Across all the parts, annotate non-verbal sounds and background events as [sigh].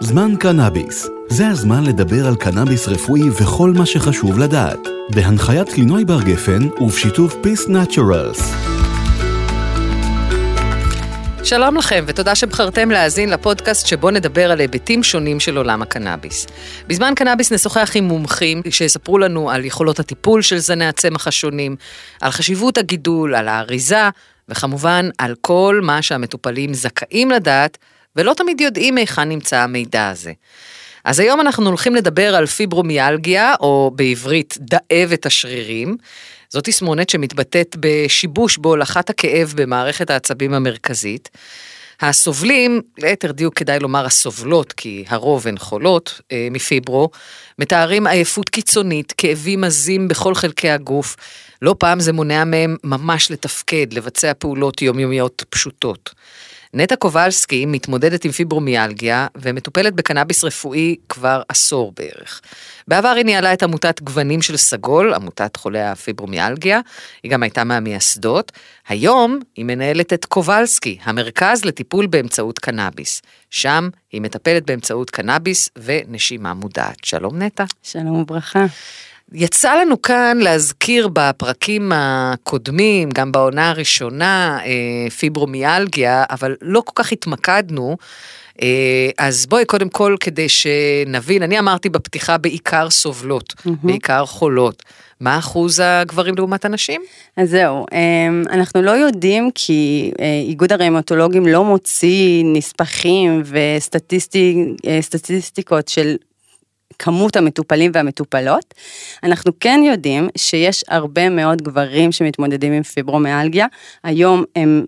זמן קנאביס. זה הזמן לדבר על קנאביס רפואי וכל מה שחשוב לדעת. בהנחיית קלינוי בר גפן ובשיתוף פיס נאצ'רלס. שלום לכם, ותודה שבחרתם להאזין לפודקאסט שבו נדבר על היבטים שונים של עולם הקנאביס. בזמן קנאביס נשוחח עם מומחים שיספרו לנו על יכולות הטיפול של זני הצמח השונים, על חשיבות הגידול, על האריזה, וכמובן על כל מה שהמטופלים זכאים לדעת, ולא תמיד יודעים היכן נמצא המידע הזה. אז היום אנחנו הולכים לדבר על פיברומיאלגיה, או בעברית דאבת השרירים. זו תסמונת שמתבטאת בשיבוש בהולכת הכאב במערכת העצבים המרכזית. הסובלים, ליתר דיוק כדאי לומר הסובלות, כי הרוב הן חולות אה, מפיברו, מתארים עייפות קיצונית, כאבים עזים בכל חלקי הגוף. לא פעם זה מונע מהם ממש לתפקד, לבצע פעולות יומיומיות פשוטות. נטע קובלסקי מתמודדת עם פיברומיאלגיה ומטופלת בקנאביס רפואי כבר עשור בערך. בעבר היא ניהלה את עמותת גוונים של סגול, עמותת חולי הפיברומיאלגיה, היא גם הייתה מהמייסדות. היום היא מנהלת את קובלסקי, המרכז לטיפול באמצעות קנאביס. שם היא מטפלת באמצעות קנאביס ונשימה מודעת. שלום נטע. שלום וברכה. יצא לנו כאן להזכיר בפרקים הקודמים, גם בעונה הראשונה, אה, פיברומיאלגיה, אבל לא כל כך התמקדנו. אה, אז בואי קודם כל כדי שנבין, אני אמרתי בפתיחה בעיקר סובלות, mm-hmm. בעיקר חולות. מה אחוז הגברים לעומת הנשים? אז זהו, אנחנו לא יודעים כי איגוד הרמטולוגים לא מוציא נספחים וסטטיסטיקות של כמות המטופלים והמטופלות. אנחנו כן יודעים שיש הרבה מאוד גברים שמתמודדים עם פיברומיאלגיה, היום הם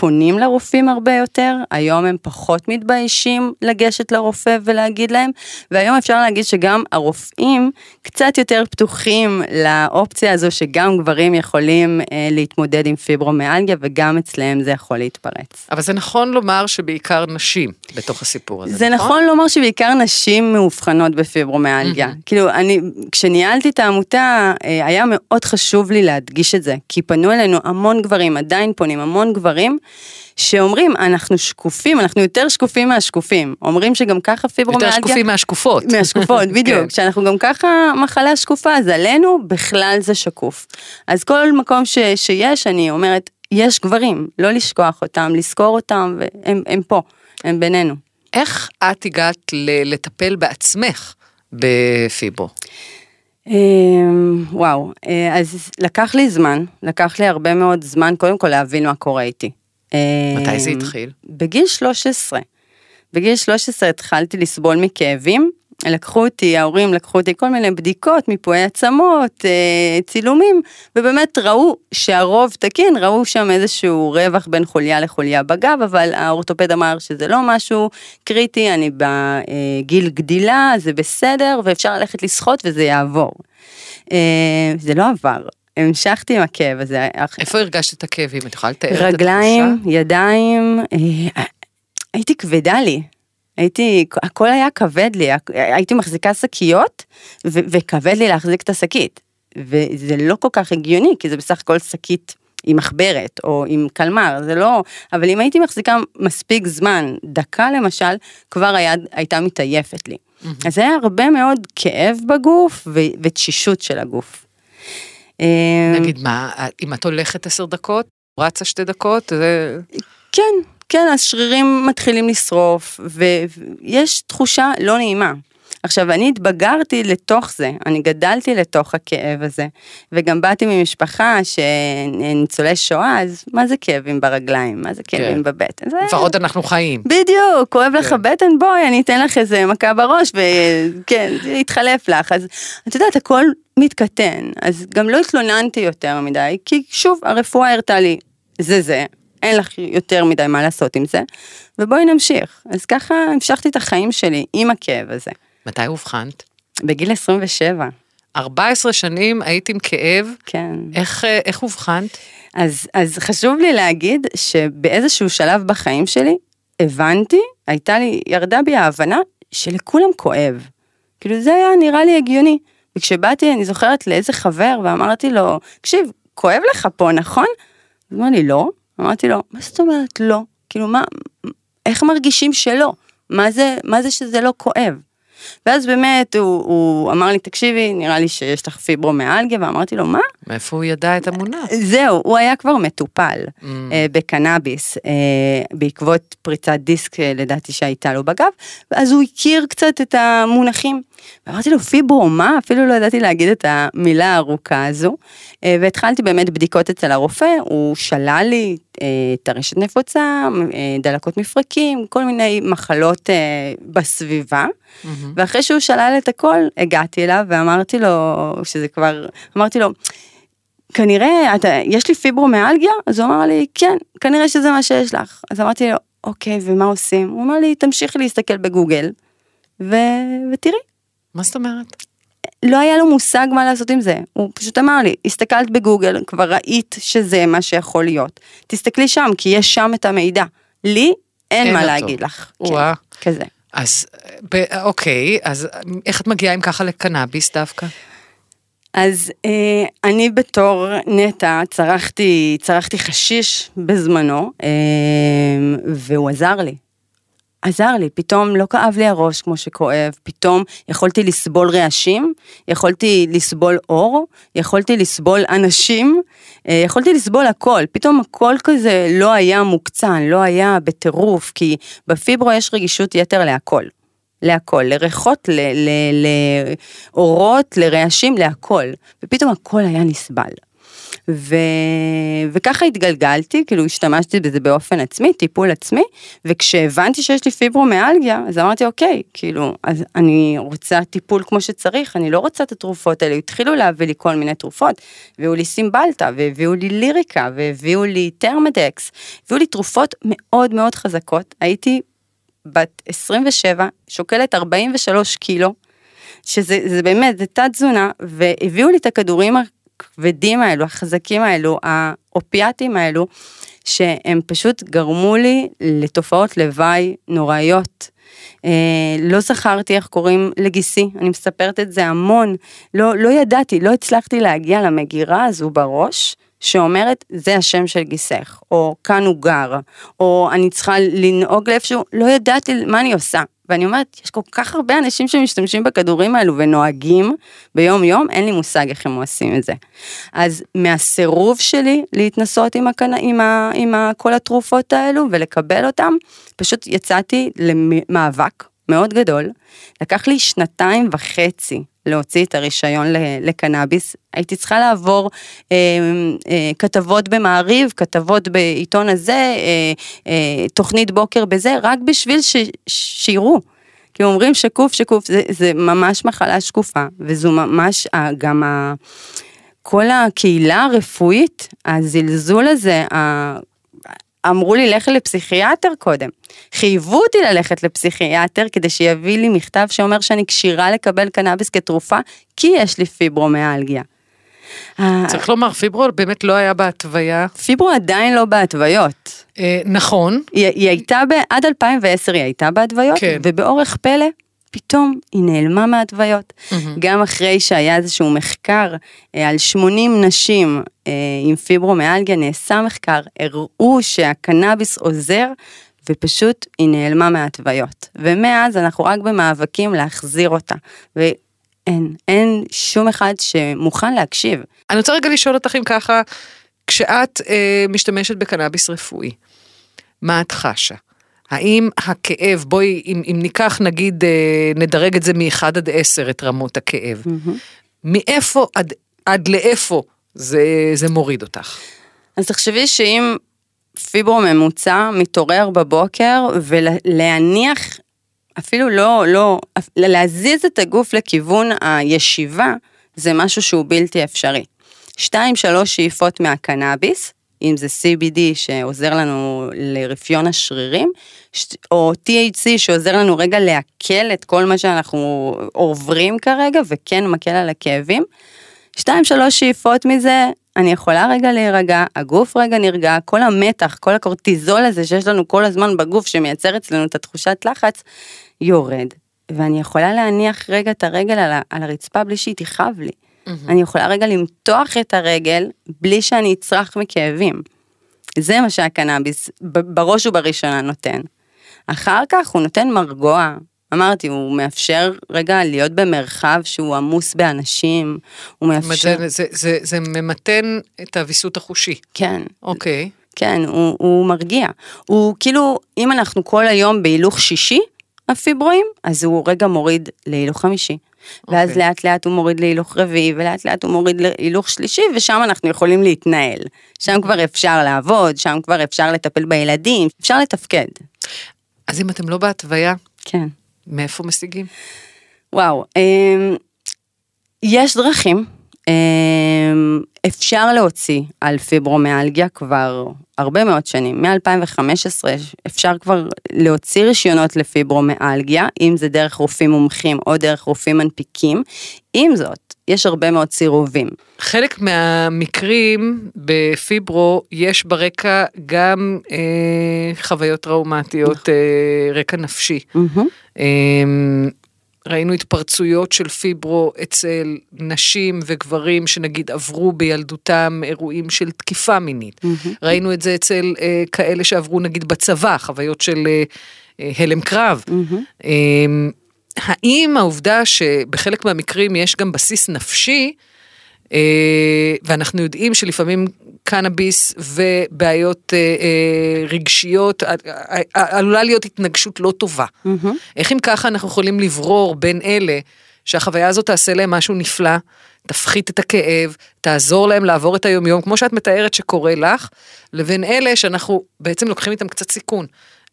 פונים לרופאים הרבה יותר, היום הם פחות מתביישים לגשת לרופא ולהגיד להם, והיום אפשר להגיד שגם הרופאים קצת יותר פתוחים לאופציה הזו שגם גברים יכולים אה, להתמודד עם פיברומיאלגיה וגם אצלם זה יכול להתפרץ. אבל זה נכון לומר שבעיקר נשים בתוך הסיפור הזה, זה נכון? נכון לומר שבעיקר נשים מאובחנות בפיברומיאלגיה. Mm-hmm. כאילו, אני, כשניהלתי את העמותה, אה, היה מאוד חשוב לי להדגיש את זה, כי פנו אלינו המון גברים, עדיין פונים המון גברים. שאומרים, אנחנו שקופים, אנחנו יותר שקופים מהשקופים. אומרים שגם ככה פיברומיאלגיה... יותר שקופים מהשקופות. מהשקופות, [laughs] בדיוק. כן. שאנחנו גם ככה מחלה שקופה, אז עלינו בכלל זה שקוף. אז כל מקום ש, שיש, אני אומרת, יש גברים, לא לשכוח אותם, לזכור אותם, והם פה, הם בינינו. איך את הגעת לטפל בעצמך בפיברו? אמ, וואו, אה, אז לקח לי זמן, לקח לי הרבה מאוד זמן קודם כל להבין מה קורה איתי. מתי זה התחיל? בגיל 13. בגיל 13 התחלתי לסבול מכאבים. לקחו אותי, ההורים לקחו אותי כל מיני בדיקות, מיפויי עצמות, אה, צילומים, ובאמת ראו שהרוב תקין, ראו שם איזשהו רווח בין חוליה לחוליה בגב, אבל האורתופד אמר שזה לא משהו קריטי, אני בגיל גדילה, זה בסדר, ואפשר ללכת לשחות וזה יעבור. אה, זה לא עבר, המשכתי עם הכאב הזה. איפה הרגשת את הכאבים? את יכולה לתאר את התחושה? רגליים, ידיים, אה, הייתי כבדה לי. הייתי, הכל היה כבד לי, הייתי מחזיקה שקיות וכבד לי להחזיק את השקית. וזה לא כל כך הגיוני, כי זה בסך הכל שקית עם מחברת או עם קלמר, זה לא, אבל אם הייתי מחזיקה מספיק זמן, דקה למשל, כבר היד הייתה מתעייפת לי. Mm-hmm. אז היה הרבה מאוד כאב בגוף ותשישות של הגוף. אמ, נגיד מה, אם את הולכת עשר דקות, רצה שתי דקות, זה... כן, כן, השרירים מתחילים לשרוף, ויש תחושה לא נעימה. עכשיו, אני התבגרתי לתוך זה, אני גדלתי לתוך הכאב הזה, וגם באתי ממשפחה שניצולי שואה, אז מה זה כאבים ברגליים? מה זה כאבים כן. בבטן? לפחות זה... אנחנו חיים. בדיוק, כואב כן. לך בטן, בואי, אני אתן לך איזה מכה בראש, וכן, זה יתחלף לך. אז את יודעת, הכל מתקטן, אז גם לא התלוננתי יותר מדי, כי שוב, הרפואה הראתה לי, זה זה, אין לך יותר מדי מה לעשות עם זה, ובואי נמשיך. אז ככה המשכתי את החיים שלי עם הכאב הזה. מתי אובחנת? בגיל 27. 14 שנים היית עם כאב. כן. איך, אה, איך אובחנת? אז, אז חשוב לי להגיד שבאיזשהו שלב בחיים שלי, הבנתי, הייתה לי, ירדה בי ההבנה שלכולם כואב. כאילו זה היה נראה לי הגיוני. וכשבאתי, אני זוכרת לאיזה חבר ואמרתי לו, תקשיב, כואב לך פה, נכון? הוא אמר לי, לא. אמרתי לו, מה זאת אומרת לא? כאילו, מה, איך מרגישים שלא? מה זה, מה זה שזה לא כואב. ואז באמת הוא, הוא אמר לי, תקשיבי, נראה לי שיש לך פיברומיאלגיה, ואמרתי לו, מה? מאיפה הוא ידע את המונח? זהו, הוא היה כבר מטופל Mm. אה, בקנאביס, אה, בעקבות פריצת דיסק אה, לדעתי שהייתה לו בגב, ואז הוא הכיר קצת את המונחים. ואמרתי לו, פיברו, מה? אפילו לא ידעתי להגיד את המילה הארוכה הזו. אה, והתחלתי באמת בדיקות אצל הרופא, הוא שלל לי אה, טרשת נפוצה, אה, דלקות מפרקים, כל מיני מחלות בסביבה. מהמם. ואחרי שהוא שלל את הכל, הגעתי אליו ואמרתי לו, שזה כבר, אמרתי לו, כנראה, אתה, יש לי פיברומיאלגיה? אז הוא אמר לי, כן, כנראה שזה מה שיש לך. אז אמרתי לו, אוקיי, ומה עושים? הוא אמר לי, תמשיכי להסתכל בגוגל, ו... ותראי. מה זאת אומרת? לא היה לו מושג מה לעשות עם זה, הוא פשוט אמר לי, הסתכלת בגוגל, כבר ראית שזה מה שיכול להיות. תסתכלי שם, כי יש שם את המידע. לי אין, אין מה אותו. להגיד לך. כן, וואה. כזה. אז, ב- אוקיי, אז איך את מגיעה עם ככה לקנאביס דווקא? אז אה, אני בתור נטע צרכתי, צרכתי חשיש בזמנו, אה, והוא עזר לי. עזר לי, פתאום לא כאב לי הראש כמו שכואב, פתאום יכולתי לסבול רעשים, יכולתי לסבול אור, יכולתי לסבול אנשים, אה, יכולתי לסבול הכל, פתאום הכל כזה לא היה מוקצן, לא היה בטירוף, כי בפיברו יש רגישות יתר להכל. להכל, לריחות, לאורות, לרעשים, להכל. ופתאום הכל היה נסבל. ו... וככה התגלגלתי, כאילו השתמשתי בזה באופן עצמי, טיפול עצמי, וכשהבנתי שיש לי פיברומיאלגיה, אז אמרתי, אוקיי, כאילו, אז אני רוצה טיפול כמו שצריך, אני לא רוצה את התרופות האלה, התחילו להביא לי כל מיני תרופות, הביאו לי סימבלטה, והביאו לי ליריקה, והביאו לי טרמדקס, הביאו לי תרופות מאוד מאוד חזקות, הייתי בת 27, שוקלת 43 קילו, שזה זה באמת, זה תת תזונה, והביאו לי את הכדורים הכבדים האלו, החזקים האלו, האופיאטים האלו, שהם פשוט גרמו לי לתופעות לוואי נוראיות. אה, לא זכרתי איך קוראים לגיסי, אני מספרת את זה המון, לא, לא ידעתי, לא הצלחתי להגיע למגירה הזו בראש. שאומרת זה השם של גיסך, או כאן הוא גר, או אני צריכה לנהוג לאיפשהו, לא ידעתי מה אני עושה. ואני אומרת, יש כל כך הרבה אנשים שמשתמשים בכדורים האלו ונוהגים ביום יום, אין לי מושג איך הם עושים את זה. אז מהסירוב שלי להתנסות עם, הקנ... עם, ה... עם ה... כל התרופות האלו ולקבל אותם, פשוט יצאתי למאבק מאוד גדול. לקח לי שנתיים וחצי להוציא את הרישיון לקנאביס. הייתי צריכה לעבור אה, אה, כתבות במעריב, כתבות בעיתון הזה, אה, אה, תוכנית בוקר בזה, רק בשביל ש, שיראו. כי אומרים שקוף שקוף, זה, זה ממש מחלה שקופה, וזו ממש אה, גם ה... כל הקהילה הרפואית, הזלזול הזה. אמרו לי לכי לפסיכיאטר קודם. חייבו אותי ללכת לפסיכיאטר כדי שיביא לי מכתב שאומר שאני כשירה לקבל קנאביס כתרופה, כי יש לי פיברומיאלגיה. צריך לומר, פיברו באמת לא היה בהתוויה. פיברו עדיין לא בהתוויות. אה, נכון. היא, היא הייתה, ב, עד 2010 היא הייתה בהתוויות, כן. ובאורך פלא, פתאום היא נעלמה מההתוויות. מהמם. גם אחרי שהיה איזשהו מחקר אה, על 80 נשים אה, עם פיברומיאלגיה, נעשה מחקר, הראו שהקנאביס עוזר, ופשוט היא נעלמה מההתוויות. ומאז אנחנו רק במאבקים להחזיר אותה. ואין, אין שום אחד שמוכן להקשיב. אני רוצה רגע לשאול אותך אם ככה, כשאת אה, משתמשת בקנאביס רפואי, מה את חשה? האם הכאב, בואי, אם, אם ניקח נגיד, אה, נדרג את זה מ-1 עד 10 את רמות הכאב, מאיפה עד, עד לאיפה זה, זה מוריד אותך? אז תחשבי שאם פיברו ממוצע מתעורר בבוקר ולהניח, אפילו לא, לא, להזיז את הגוף לכיוון הישיבה, זה משהו שהוא בלתי אפשרי. שתיים, שלוש שאיפות מהקנאביס, אם זה CBD שעוזר לנו לרפיון השרירים, או THC שעוזר לנו רגע לעכל את כל מה שאנחנו עוברים כרגע, וכן מקל על הכאבים. שתיים, שלוש שאיפות מזה, אני יכולה רגע להירגע, הגוף רגע נרגע, כל המתח, כל הקורטיזול הזה שיש לנו כל הזמן בגוף שמייצר אצלנו את התחושת לחץ, יורד. ואני יכולה להניח רגע את הרגל על הרצפה בלי שהיא תכאב לי. אני יכולה רגע למתוח את הרגל בלי שאני אצרח מכאבים. זה מה שהקנאביס בראש ובראשונה נותן. אחר כך הוא נותן מרגוע. אמרתי, הוא מאפשר רגע להיות במרחב שהוא עמוס באנשים, הוא מאפשר... זה, זה, זה, זה ממתן את הוויסות החושי. כן, אוקיי. כן, הוא, הוא מרגיע. הוא כאילו, אם אנחנו כל היום בהילוך שישי, הפיברואים, אז הוא רגע מוריד להילוך חמישי. ואז אוקיי. לאט לאט הוא מוריד להילוך רביעי, ולאט לאט הוא מוריד להילוך שלישי, ושם אנחנו יכולים להתנהל. שם כבר אפשר לעבוד, שם כבר אפשר לטפל בילדים, אפשר לתפקד. אז אם אתם לא בהתוויה, כן. מאיפה משיגים? וואו, אמ, יש דרכים. אמ, אפשר להוציא על פיברומיאלגיה כבר הרבה מאוד שנים. מ-2015 אפשר כבר להוציא רישיונות לפיברומיאלגיה, אם זה דרך רופאים מומחים או דרך רופאים מנפיקים. עם זאת, יש הרבה מאוד סירובים. חלק מהמקרים בפיברו יש ברקע גם אה, חוויות טראומטיות, אה, רקע נפשי. אה, ראינו התפרצויות של פיברו אצל נשים וגברים שנגיד עברו בילדותם אירועים של תקיפה מינית. ראינו את זה אצל אה, כאלה שעברו נגיד בצבא, חוויות של אה, אה, הלם קרב. אה, האם העובדה שבחלק מהמקרים יש גם בסיס נפשי, ואנחנו יודעים שלפעמים קנאביס ובעיות אה, אה, רגשיות, אה, אה, עלולה להיות התנגשות לא טובה. איך אם ככה אנחנו יכולים לברור בין אלה שהחוויה הזאת תעשה להם משהו נפלא, תפחית את הכאב, תעזור להם לעבור את היומיום, כמו שאת מתארת שקורה לך, לבין אלה שאנחנו בעצם לוקחים איתם קצת סיכון.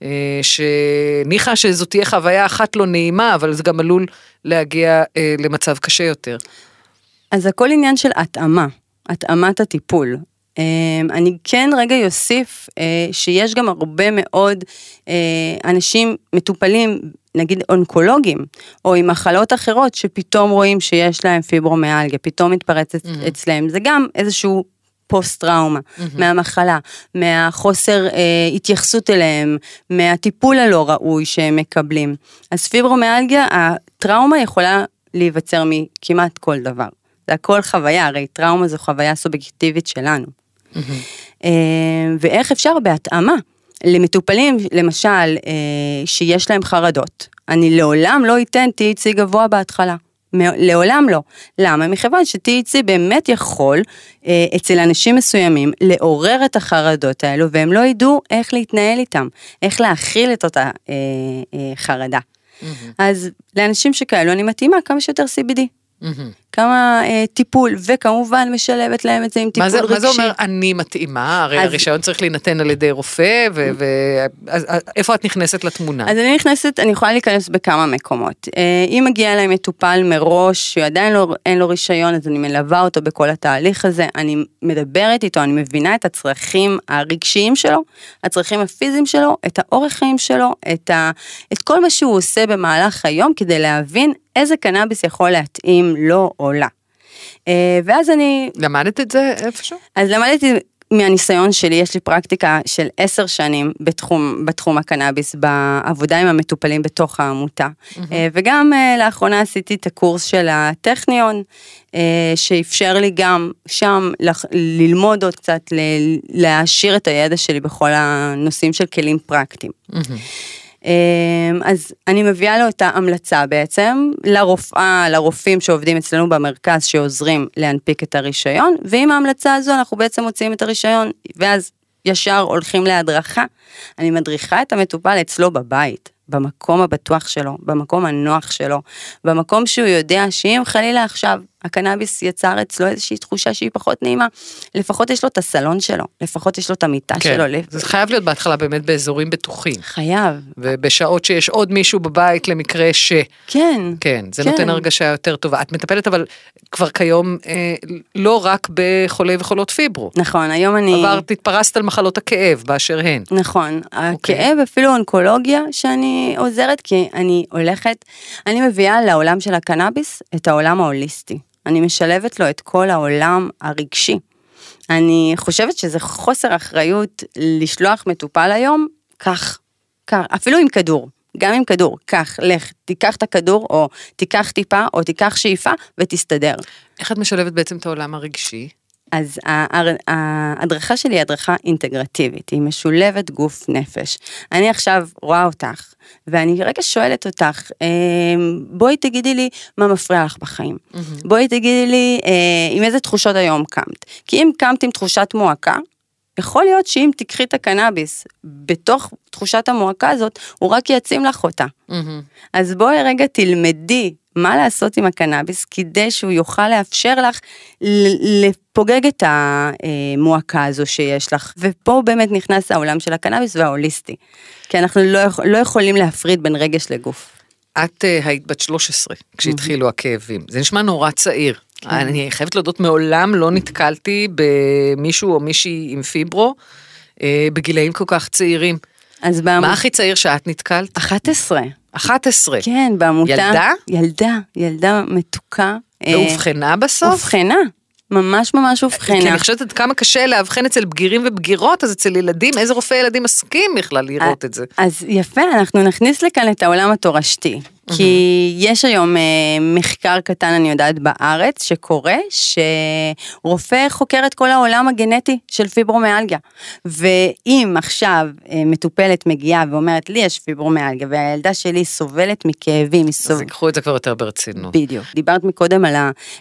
אה, שניחא שזאת תהיה חוויה אחת לא נעימה, אבל זה גם עלול להגיע אה, למצב קשה יותר. אז הכל עניין של התאמה, התאמת הטיפול. אמ, אני כן רגע יוסיף אה, שיש גם הרבה מאוד אה, אנשים מטופלים, נגיד אונקולוגים, או עם מחלות אחרות, שפתאום רואים שיש להם פיברומיאלגיה, פתאום מתפרצת Mm-hmm. אצלם, זה גם איזשהו פוסט טראומה, מהמחלה, מהחוסר אה, התייחסות אליהם, מהטיפול הלא ראוי שהם מקבלים. אז פיברומיאלגיה, הטראומה יכולה להיווצר מכמעט כל דבר. זה הכל חוויה, הרי טראומה זו חוויה סובייקטיבית שלנו. אה, ואיך אפשר בהתאמה למטופלים, למשל, אה, שיש להם חרדות. אני לעולם לא אתן THC גבוה בהתחלה. לעולם לא. למה? מכיוון ש-THC באמת יכול אה, אצל אנשים מסוימים לעורר את החרדות האלו והם לא ידעו איך להתנהל איתם, איך להכיל את אותה אה, אה, חרדה. אז לאנשים שכאלו אני מתאימה כמה שיותר CBD. כמה אה, טיפול, וכמובן משלבת להם את זה עם טיפול מה זה, רגשי. מה זה אומר אני מתאימה? הרי אז- הרישיון צריך להינתן על ידי רופא, ו- ו- את נכנסת לתמונה? אז אני נכנסת, אני יכולה להיכנס בכמה מקומות. אה, אם מגיע אליי מטופל מראש, שעדיין לא, אין לו רישיון, אז אני מלווה אותו בכל התהליך הזה, אני מדברת איתו, אני מבינה את הצרכים הרגשיים שלו, הצרכים הפיזיים שלו, את האורך חיים שלו, את, ה, את כל מה שהוא עושה במהלך היום, כדי להבין איזה קנאביס יכול להתאים לו או לה. אה, ואז אני למדת את זה איפשהו? אז למדתי מהניסיון שלי, יש לי פרקטיקה של עשר שנים בתחום, בתחום הקנאביס, בעבודה עם המטופלים בתוך העמותה. אה, וגם אה, לאחרונה עשיתי את הקורס של הטכניון, שאפשר לי גם שם ללמוד עוד קצת, להעשיר את הידע שלי בכל הנושאים של כלים פרקטיים. אמ, אז אני מביאה לו את ההמלצה בעצם לרופאה, לרופאים שעובדים אצלנו במרכז שעוזרים להנפיק את הרישיון, ועם ההמלצה הזו אנחנו בעצם מוציאים את הרישיון, ואז ישר הולכים להדרכה. אני מדריכה את המטופל אצלו בבית, במקום הבטוח שלו, במקום הנוח שלו, במקום שהוא יודע שאם חלילה עכשיו הקנאביס יצר אצלו איזושהי תחושה שהיא פחות נעימה, לפחות יש לו את הסלון שלו, לפחות יש לו את המיטה כן, שלו. זה חייב להיות בהתחלה באמת באזורים בטוחים. חייב, ובשעות שיש עוד מישהו בבית למקרה ש... כן. כן, זה כן. נותן הרגשה יותר טובה. את מטפלת אבל כבר כיום אה, לא רק בחולי וחולות פיברו. נכון, היום אני... עברת, התפרסת על מחלות הכאב באשר הן. נכון, אוקיי. הכאב אפילו אונקולוגיה שאני עוזרת, כי אני הולכת, אני מביאה לעולם של הקנאביס את העולם ההוליסטי. אני משלבת לו את כל העולם הרגשי. אני חושבת שזה חוסר אחריות לשלוח מטופל היום, כך, כך, אפילו עם כדור. גם עם כדור, קח, לך, תיקח את הכדור, או תיקח טיפה, או תיקח שאיפה, ותסתדר. איך את משלבת בעצם את העולם הרגשי? אז ההדרכה שלי היא הדרכה אינטגרטיבית, היא משולבת גוף נפש. אני עכשיו רואה אותך, ואני רגע שואלת אותך, אה, בואי תגידי לי מה מפריע לך בחיים. בואי תגידי לי אה, עם איזה תחושות היום קמת. כי אם קמת עם תחושת מועקה, יכול להיות שאם תיקחי את הקנאביס בתוך תחושת המועקה הזאת, הוא רק יעצים לך אותה. מהמם. אז בואי רגע תלמדי מה לעשות עם הקנאביס כדי שהוא יוכל לאפשר לך לפוגג את המועקה הזו שיש לך. ופה באמת נכנס העולם של הקנאביס וההוליסטי. כי אנחנו לא, יכול- לא יכולים להפריד בין רגש לגוף. את אה, היית בת 13 כשהתחילו הכאבים. זה נשמע נורא צעיר. אני חייבת להודות, מעולם לא נתקלתי במישהו או מישהי עם פיברו אה, בגילאים כל כך צעירים. אז. מה הכי צעיר שאת נתקלת? 11. 11. כן, בעמותה. ילדה? ילדה, ילדה מתוקה. אה, ואובחנה בסוף? אובחנה. ממש ממש כי אובחנה. אני חושבת עד כמה קשה לאבחן אצל בגירים ובגירות, אז אצל ילדים, איזה רופא ילדים מסכים בכלל לראות את זה? אז יפה, אנחנו נכניס לכאן את העולם התורשתי. כי יש היום אה, מחקר קטן, אני יודעת, בארץ, שקורה, שרופא חוקר את כל העולם הגנטי של פיברומיאלגיה. ואם עכשיו אה, מטופלת מגיעה ואומרת, לי יש פיברומיאלגיה, והילדה שלי סובלת מכאבים, היא אז סובלת... ייקחו את זה כבר יותר ברצינות. בדיוק. דיברת מקודם על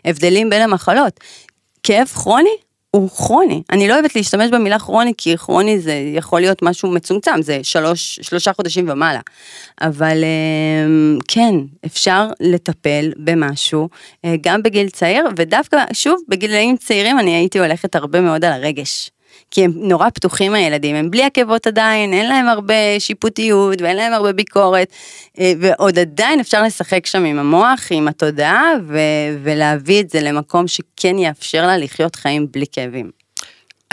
ההבדלים בין המחלות. כאב כרוני הוא כרוני. אני לא אוהבת להשתמש במילה כרוני, כי כרוני זה יכול להיות משהו מצומצם, זה שלוש, שלושה חודשים ומעלה. אבל אמ, כן, אפשר לטפל במשהו אה, גם בגיל צעיר, ודווקא, שוב, בגילאים צעירים אני הייתי הולכת הרבה מאוד על הרגש. כי הם נורא פתוחים הילדים, הם בלי עקבות עדיין, אין להם הרבה שיפוטיות ואין להם הרבה ביקורת, אה, ועוד עדיין אפשר לשחק שם עם המוח, עם התודעה, ו- ולהביא את זה למקום שכן יאפשר לה לחיות חיים בלי כאבים.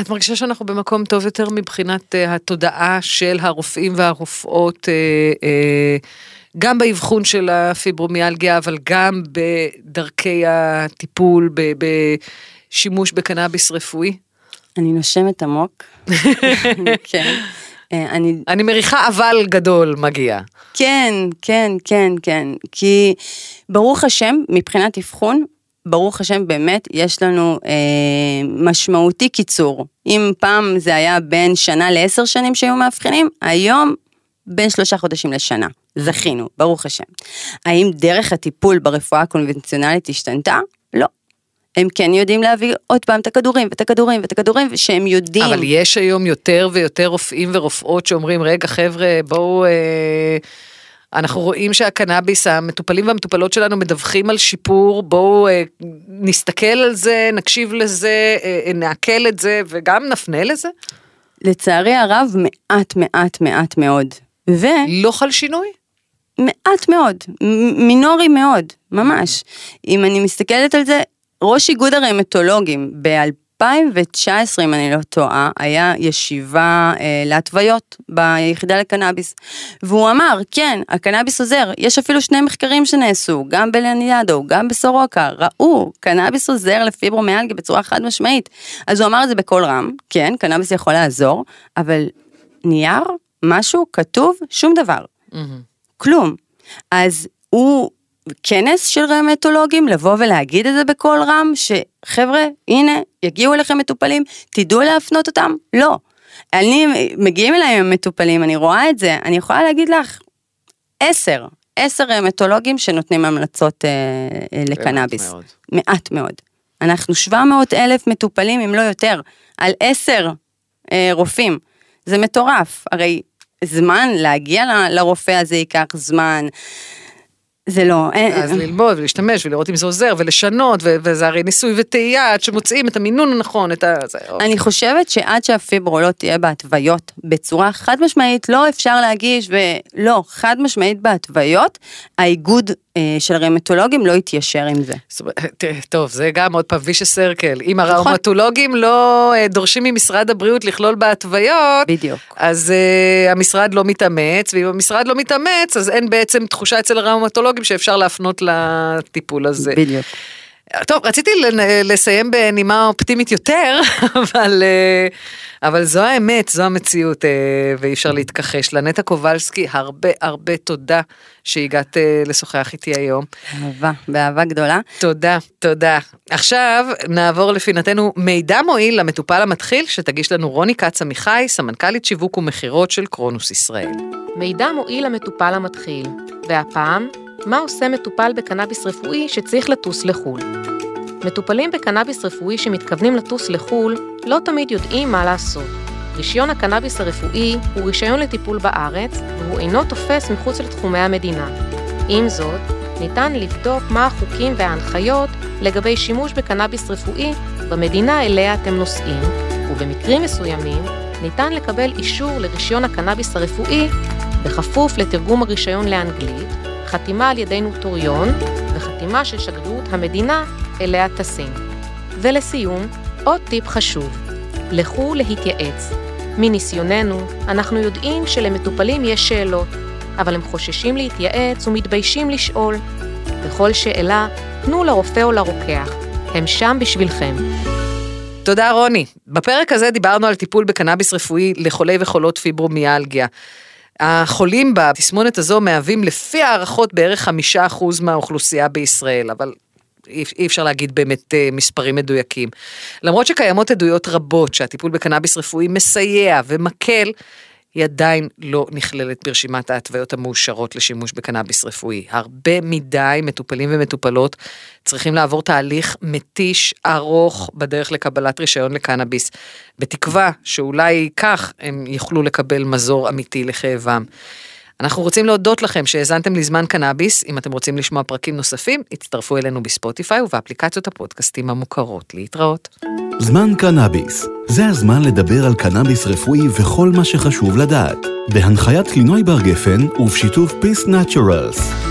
את מרגישה שאנחנו במקום טוב יותר מבחינת אה, התודעה של הרופאים והרופאות, אה, אה, גם באבחון של הפיברומיאלגיה, אבל גם בדרכי הטיפול, בשימוש בקנאביס רפואי? אני נושמת עמוק, [laughs] כן. אה, אני אני מריחה אבל גדול מגיע. כן, כן, כן, כן. כי ברוך השם, מבחינת אבחון, ברוך השם באמת יש לנו אה, משמעותי קיצור. אם פעם זה היה בין שנה לעשר שנים שהיו מאבחנים, היום בין שלושה חודשים לשנה. זכינו, ברוך השם. האם דרך הטיפול ברפואה הקונבנציונלית השתנתה? לא. הם כן יודעים להביא עוד פעם את הכדורים ואת הכדורים ואת הכדורים, ושהם יודעים. אבל יש היום יותר ויותר רופאים ורופאות שאומרים, רגע חבר'ה, בואו... אה, אנחנו רואים שהקנאביס, המטופלים והמטופלות שלנו מדווחים על שיפור, בואו אה, נסתכל על זה, נקשיב לזה, אה, נעכל את זה וגם נפנה לזה. לצערי הרב, מעט מעט מעט מאוד. ו... לא חל שינוי? מעט מאוד, מינורי מאוד, ממש. אם אני מסתכלת על זה, ראש איגוד הרמטולוגים ב-2019, אם אני לא טועה, היה ישיבה אה, להתוויות ביחידה לקנאביס. והוא אמר, כן, הקנאביס עוזר, יש אפילו שני מחקרים שנעשו, גם בלניאדו, גם בסורוקה, ראו, קנאביס עוזר לפיברומיאלגיה בצורה חד משמעית. אז הוא אמר את זה בקול רם, כן, קנאביס יכול לעזור, אבל נייר, משהו, כתוב, שום דבר. כלום. אז הוא כנס של רמטולוגים לבוא ולהגיד את זה בקול רם, שחבר'ה, הנה, יגיעו אליכם מטופלים, תדעו להפנות אותם? לא. אני, מגיעים אליי עם מטופלים, אני רואה את זה, אני יכולה להגיד לך, עשר, עשר רמטולוגים שנותנים המלצות אה, אה, לקנאביס. מאוד. מעט מאוד. אנחנו 700 אלף מטופלים, אם לא יותר, על עשר אה, רופאים. זה מטורף. הרי זמן להגיע ל- לרופא הזה ייקח זמן. זה לא, אין, אז ללמוד ולהשתמש ולראות אם זה עוזר ולשנות, וזה הרי ניסוי וטעייה עד שמוצאים את המינון הנכון, את ה... זה- אני חושבת שעד שהפיברו לא תהיה בהתוויות בצורה חד משמעית, לא אפשר להגיש, ולא, חד משמעית בהתוויות, האיגוד של הרמטולוגים לא יתיישר עם זה. טוב, זה גם עוד פעם ויש סרקל. אם נכון. הראומטולוגים לא אה, דורשים ממשרד הבריאות לכלול בהתוויות, בדיוק. אז uh, המשרד לא מתאמץ, ואם המשרד לא מתאמץ, אז אין בעצם תחושה אצל הראומטולוגים שאפשר להפנות לטיפול הזה. בדיוק. טוב, רציתי לסיים בנימה אופטימית יותר, [laughs] אבל, אה, אבל זו האמת, זו המציאות, אה, ואי אפשר להתכחש. לנטע קובלסקי, הרבה הרבה תודה שהגעת אה, לשוחח איתי היום. אהבה, באהבה גדולה. תודה, תודה. עכשיו נעבור לפינתנו מידע מועיל למטופל המתחיל, שתגיש לנו רוני כץ עמיחי, סמנכ"לית שיווק ומכירות של קרונוס ישראל. מידע מועיל למטופל המתחיל, והפעם, מה עושה מטופל בקנאביס רפואי שצריך לטוס לחו"ל? מטופלים בקנאביס רפואי שמתכוונים לטוס לחו"ל לא תמיד יודעים מה לעשות. רישיון הקנאביס הרפואי הוא רישיון לטיפול בארץ, והוא אינו תופס מחוץ לתחומי המדינה. עם זאת, ניתן לבדוק מה החוקים וההנחיות לגבי שימוש בקנאביס רפואי במדינה אליה אתם נוסעים, ובמקרים מסוימים ניתן לקבל אישור לרישיון הקנאביס הרפואי בכפוף לתרגום הרישיון לאנגלית, חתימה על ידי נוטוריון וחתימה של שגרירות המדינה אליה טסים. ולסיום, עוד טיפ חשוב, לכו להתייעץ. מניסיוננו, אנחנו יודעים שלמטופלים יש שאלות, אבל הם חוששים להתייעץ ומתביישים לשאול. בכל שאלה, תנו לרופא או לרוקח, הם שם בשבילכם. תודה רוני. בפרק הזה דיברנו על טיפול בקנאביס רפואי לחולי וחולות פיברומיאלגיה. החולים בתסמונת הזו מהווים לפי הערכות בערך חמישה אחוז מהאוכלוסייה בישראל, אבל אי אפשר להגיד באמת אה, מספרים מדויקים. למרות שקיימות עדויות רבות שהטיפול בקנאביס רפואי מסייע ומקל, היא עדיין לא נכללת ברשימת ההתוויות המאושרות לשימוש בקנאביס רפואי. הרבה מדי מטופלים ומטופלות צריכים לעבור תהליך מתיש, ארוך, בדרך לקבלת רישיון לקנאביס, בתקווה שאולי כך הם יוכלו לקבל מזור אמיתי לכאבם. אנחנו רוצים להודות לכם שהאזנתם לזמן קנאביס, אם אתם רוצים לשמוע פרקים נוספים, הצטרפו אלינו בספוטיפיי ובאפליקציות הפודקאסטים המוכרות. להתראות. זמן קנאביס, זה הזמן לדבר על קנאביס רפואי וכל מה שחשוב לדעת. בהנחיית לינוי בר גפן ובשיתוף Peace Naturals.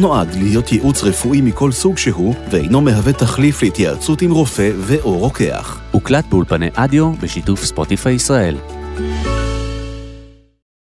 נועד להיות ייעוץ רפואי מכל סוג שהוא, ואינו מהווה תחליף להתייעצות עם רופא ו/או רוקח. הוקלט באולפני אדיו בשיתוף ספוטיפיי ישראל.